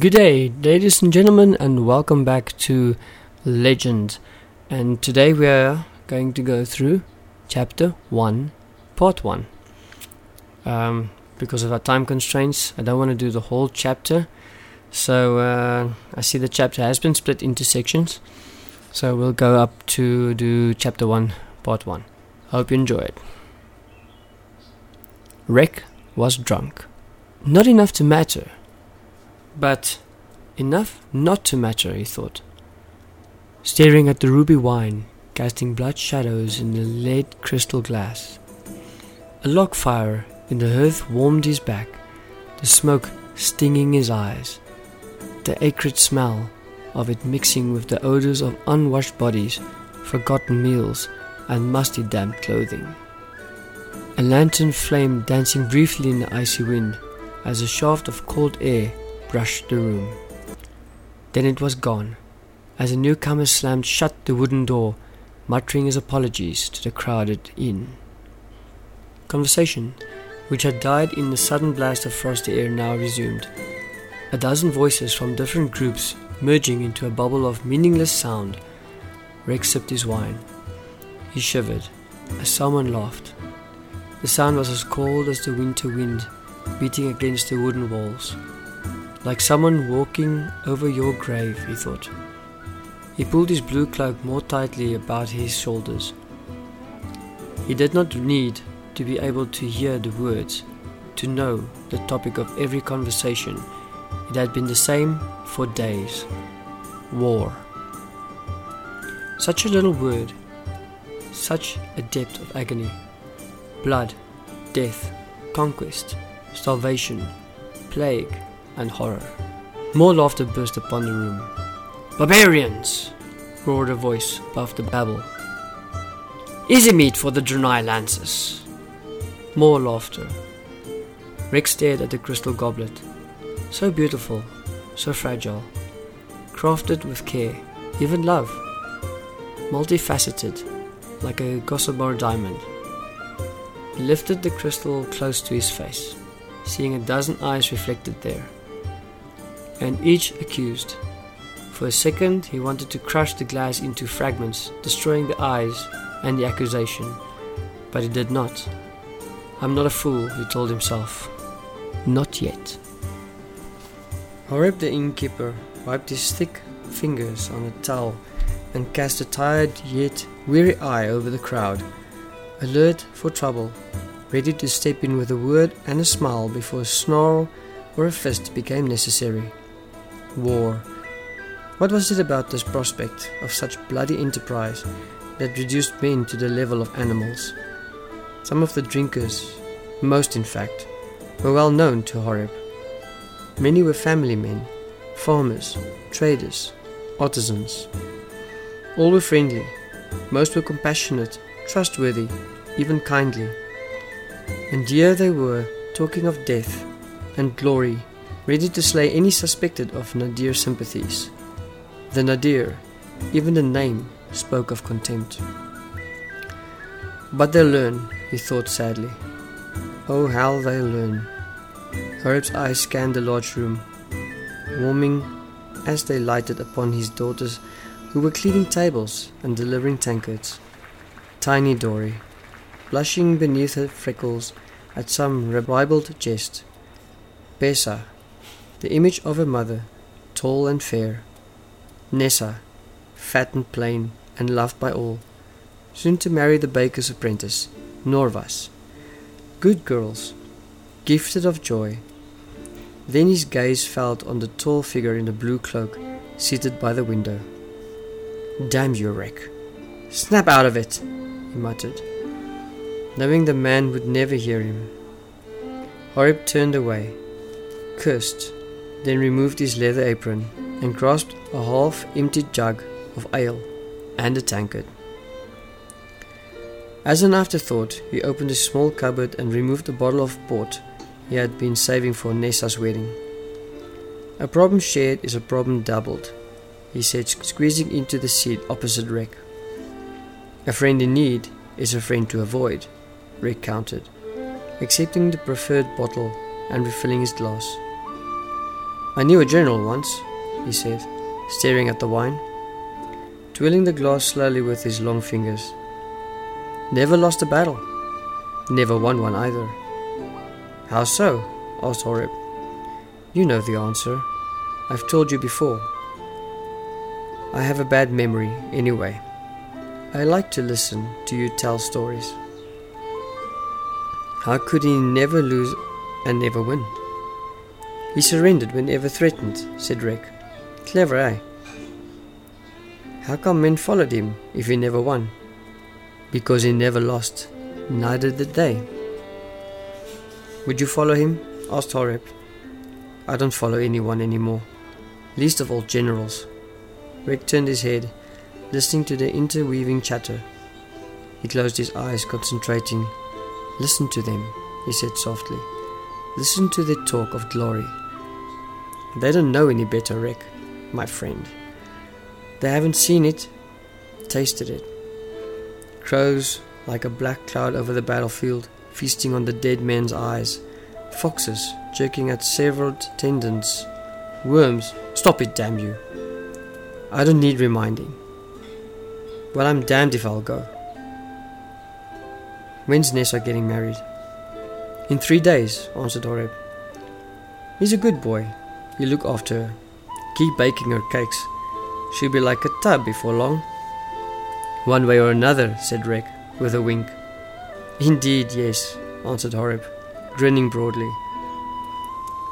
Good day, ladies and gentlemen, and welcome back to Legend. And today we are going to go through chapter 1, part 1. Um, because of our time constraints, I don't want to do the whole chapter. So uh, I see the chapter has been split into sections. So we'll go up to do chapter 1, part 1. Hope you enjoy it. Rek was drunk. Not enough to matter, but enough not to matter, he thought. Staring at the ruby wine, casting blood shadows in the lead crystal glass. A log fire in the hearth warmed his back, the smoke stinging his eyes, the acrid smell of it mixing with the odors of unwashed bodies, forgotten meals, and musty damp clothing. A lantern flame dancing briefly in the icy wind as a shaft of cold air brushed the room. Then it was gone, as a newcomer slammed shut the wooden door, muttering his apologies to the crowded inn. Conversation, which had died in the sudden blast of frosty air, now resumed. A dozen voices from different groups merging into a bubble of meaningless sound. Rex sipped his wine. He shivered as someone laughed. The sound was as cold as the winter wind beating against the wooden walls. Like someone walking over your grave, he thought. He pulled his blue cloak more tightly about his shoulders. He did not need to be able to hear the words, to know the topic of every conversation. It had been the same for days. War. Such a little word, such a depth of agony. Blood, death, conquest, starvation, plague, and horror. More laughter burst upon the room. Barbarians! roared a voice above the babble. Easy meat for the Drenai Lancers. More laughter. Rek stared at the crystal goblet. So beautiful, so fragile. Crafted with care, even love. Multifaceted, like a gossamer diamond. He lifted the crystal close to his face, seeing a dozen eyes reflected there and each accused. For a second, he wanted to crush the glass into fragments, destroying the eyes and the accusation, but he did not. I'm not a fool, he told himself. Not yet. Horeb the innkeeper wiped his thick fingers on a towel and cast a tired yet weary eye over the crowd, alert for trouble, ready to step in with a word and a smile before a snarl or a fist became necessary war. What was it about this prospect of such bloody enterprise that reduced men to the level of animals? Some of the drinkers, most in fact, were well known to Horeb. Many were family men, farmers, traders, artisans. All were friendly, most were compassionate, trustworthy, even kindly. And here they were, talking of death and glory ready to slay any suspected of Nadir sympathies. The Nadir, even the name, spoke of contempt. But they'll learn, he thought sadly. Oh, how they'll learn. Horeb's eyes scanned the large room, warming as they lighted upon his daughters who were cleaning tables and delivering tankards. Tiny Dory, blushing beneath her freckles at some ribald jest. Besa, the image of her mother, tall and fair. Nessa, fat and plain, and loved by all, soon to marry the baker's apprentice, Norvas. Good girls, gifted of joy. Then his gaze fell on the tall figure in the blue cloak, seated by the window. Damn you, Rek. Snap out of it, he muttered, knowing the man would never hear him. Horeb turned away, cursed then removed his leather apron and grasped a half emptied jug of ale and a tankard. As an afterthought, he opened a small cupboard and removed a bottle of port he had been saving for Nessa's wedding. A problem shared is a problem doubled, he said, squeezing into the seat opposite Rek. A friend in need is a friend to avoid, Rek countered, accepting the preferred bottle and refilling his glass. I knew a general once, he said, staring at the wine, twirling the glass slowly with his long fingers. Never lost a battle. Never won one either. How so? asked Horeb. You know the answer. I've told you before. I have a bad memory, anyway. I like to listen to you tell stories. How could he never lose and never win? He surrendered whenever threatened, said Rek. Clever, eh? How come men followed him if he never won? Because he never lost, neither did they. Would you follow him? asked Horeb. I don't follow anyone anymore, least of all generals. Rek turned his head, listening to the interweaving chatter. He closed his eyes, concentrating. Listen to them, he said softly. Listen to their talk of glory. They don't know any better, Rek, my friend. They haven't seen it, tasted it. Crows like a black cloud over the battlefield, feasting on the dead men's eyes. Foxes jerking at severed tendons. Worms, stop it, damn you. I don't need reminding. Well, I'm damned if I'll go. When's Nessa getting married? In three days, answered Horeb. He's a good boy. You look after her. Keep baking her cakes. She'll be like a tub before long. One way or another, said Rek, with a wink. Indeed, yes, answered Horeb, grinning broadly.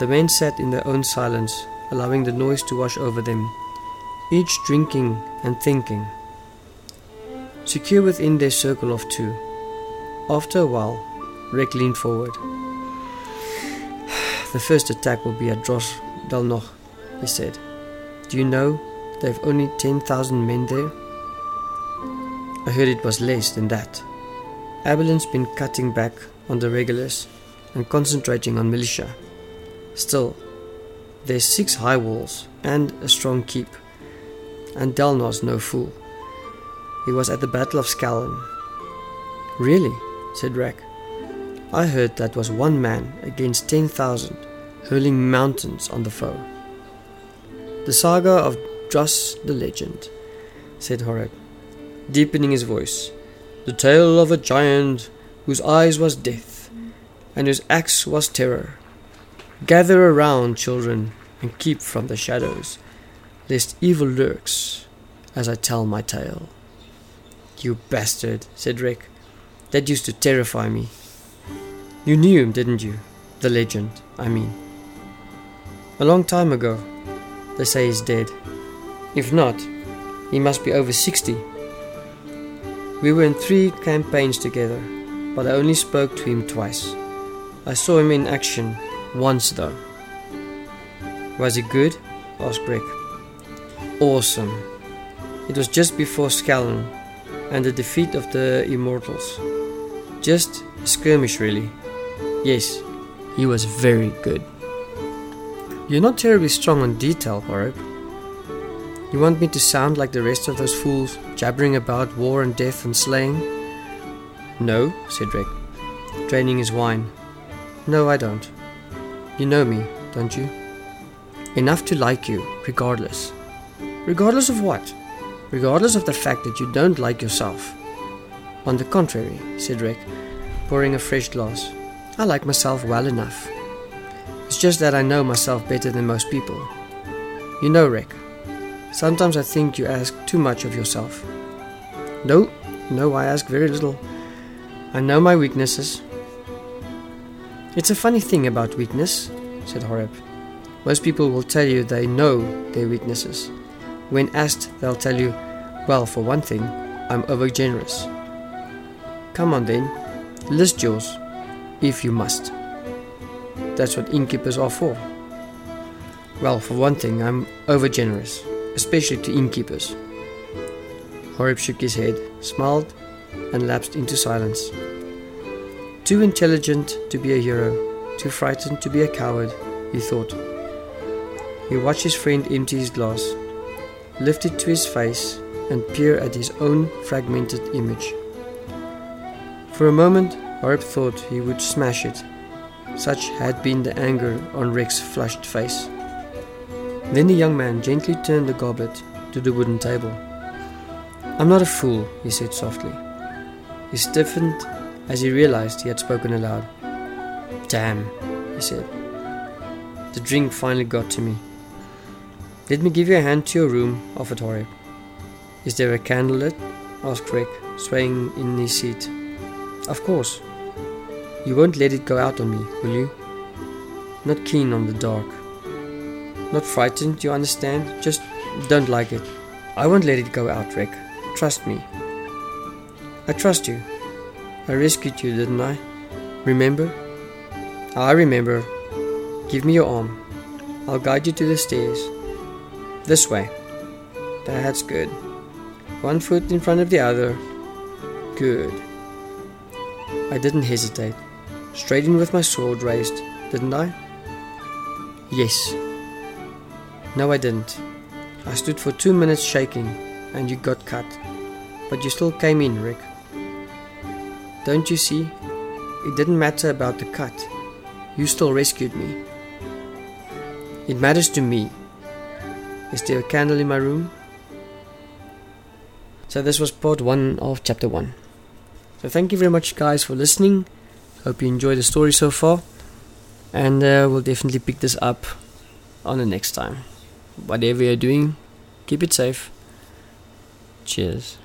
The men sat in their own silence, allowing the noise to wash over them, each drinking and thinking. Secure within their circle of two. After a while, Rek leaned forward. The first attack will be at Dros Delnoch, he said. Do you know they've only 10,000 men there? I heard it was less than that. Abalayn's been cutting back on the regulars and concentrating on militia. Still, there's six high walls and a strong keep, and Delnar's no fool. He was at the Battle of Skeln. Really? said Rek. I heard that was one man against 10,000, hurling mountains on the foe. The saga of Druss the Legend, said Horeb, deepening his voice. The tale of a giant whose eyes was death, and whose axe was terror. Gather around, children, and keep from the shadows, lest evil lurks as I tell my tale. You bastard, said Rek. That used to terrify me. You knew him, didn't you? The legend, I mean. A long time ago. They say he's dead. If not, he must be over 60. We were in three campaigns together, but I only spoke to him twice. I saw him in action once though. Was he good? asked Rek. Awesome. It was just before Skeln and the defeat of the Immortals. Just a skirmish, really. Yes, he was very good. You're not terribly strong on detail, Horeb. You want me to sound like the rest of those fools, jabbering about war and death and slaying? No, said Rek, draining his wine. No, I don't. You know me, don't you? Enough to like you, regardless. Regardless of what? Regardless of the fact that you don't like yourself. On the contrary, said Rek, pouring a fresh glass. I like myself well enough. It's just that I know myself better than most people. You know, Rek, sometimes I think you ask too much of yourself. No, no, I ask very little. I know my weaknesses. It's a funny thing about weakness, said Horeb. Most people will tell you they know their weaknesses. When asked, they'll tell you, well, for one thing, I'm over generous. Come on then, list yours if you must. That's what innkeepers are for. Well, for one thing, I'm over generous, especially to innkeepers. Horeb shook his head, smiled, and lapsed into silence. Too intelligent to be a hero, too frightened to be a coward, he thought. He watched his friend empty his glass, lift it to his face, and peer at his own fragmented image. For a moment, Horeb thought he would smash it. Such had been the anger on Rek's flushed face. Then the young man gently turned the goblet to the wooden table. I'm not a fool, he said softly. He stiffened as he realized he had spoken aloud. Damn, he said. The drink finally got to me. Let me give you a hand to your room, offered Horeb. Is there a candle lit? asked Rek, swaying in his seat. Of course. You won't let it go out on me, will you? Not keen on the dark. Not frightened, you understand? Just don't like it. I won't let it go out, Rek. Trust me. I trust you. I rescued you, didn't I? Remember? I remember. Give me your arm. I'll guide you to the stairs. This way. That's good. One foot in front of the other. Good. I didn't hesitate. Straight in with my sword raised, didn't I? Yes. No, I didn't. I stood for two minutes shaking, and you got cut. But you still came in, Rek. Don't you see? It didn't matter about the cut. You still rescued me. It matters to me. Is there a candle in my room? So this was part one of chapter one. So thank you very much, guys, for listening. Hope you enjoyed the story so far, and uh, we'll definitely pick this up on the next time. Whatever you're doing, keep it safe. Cheers.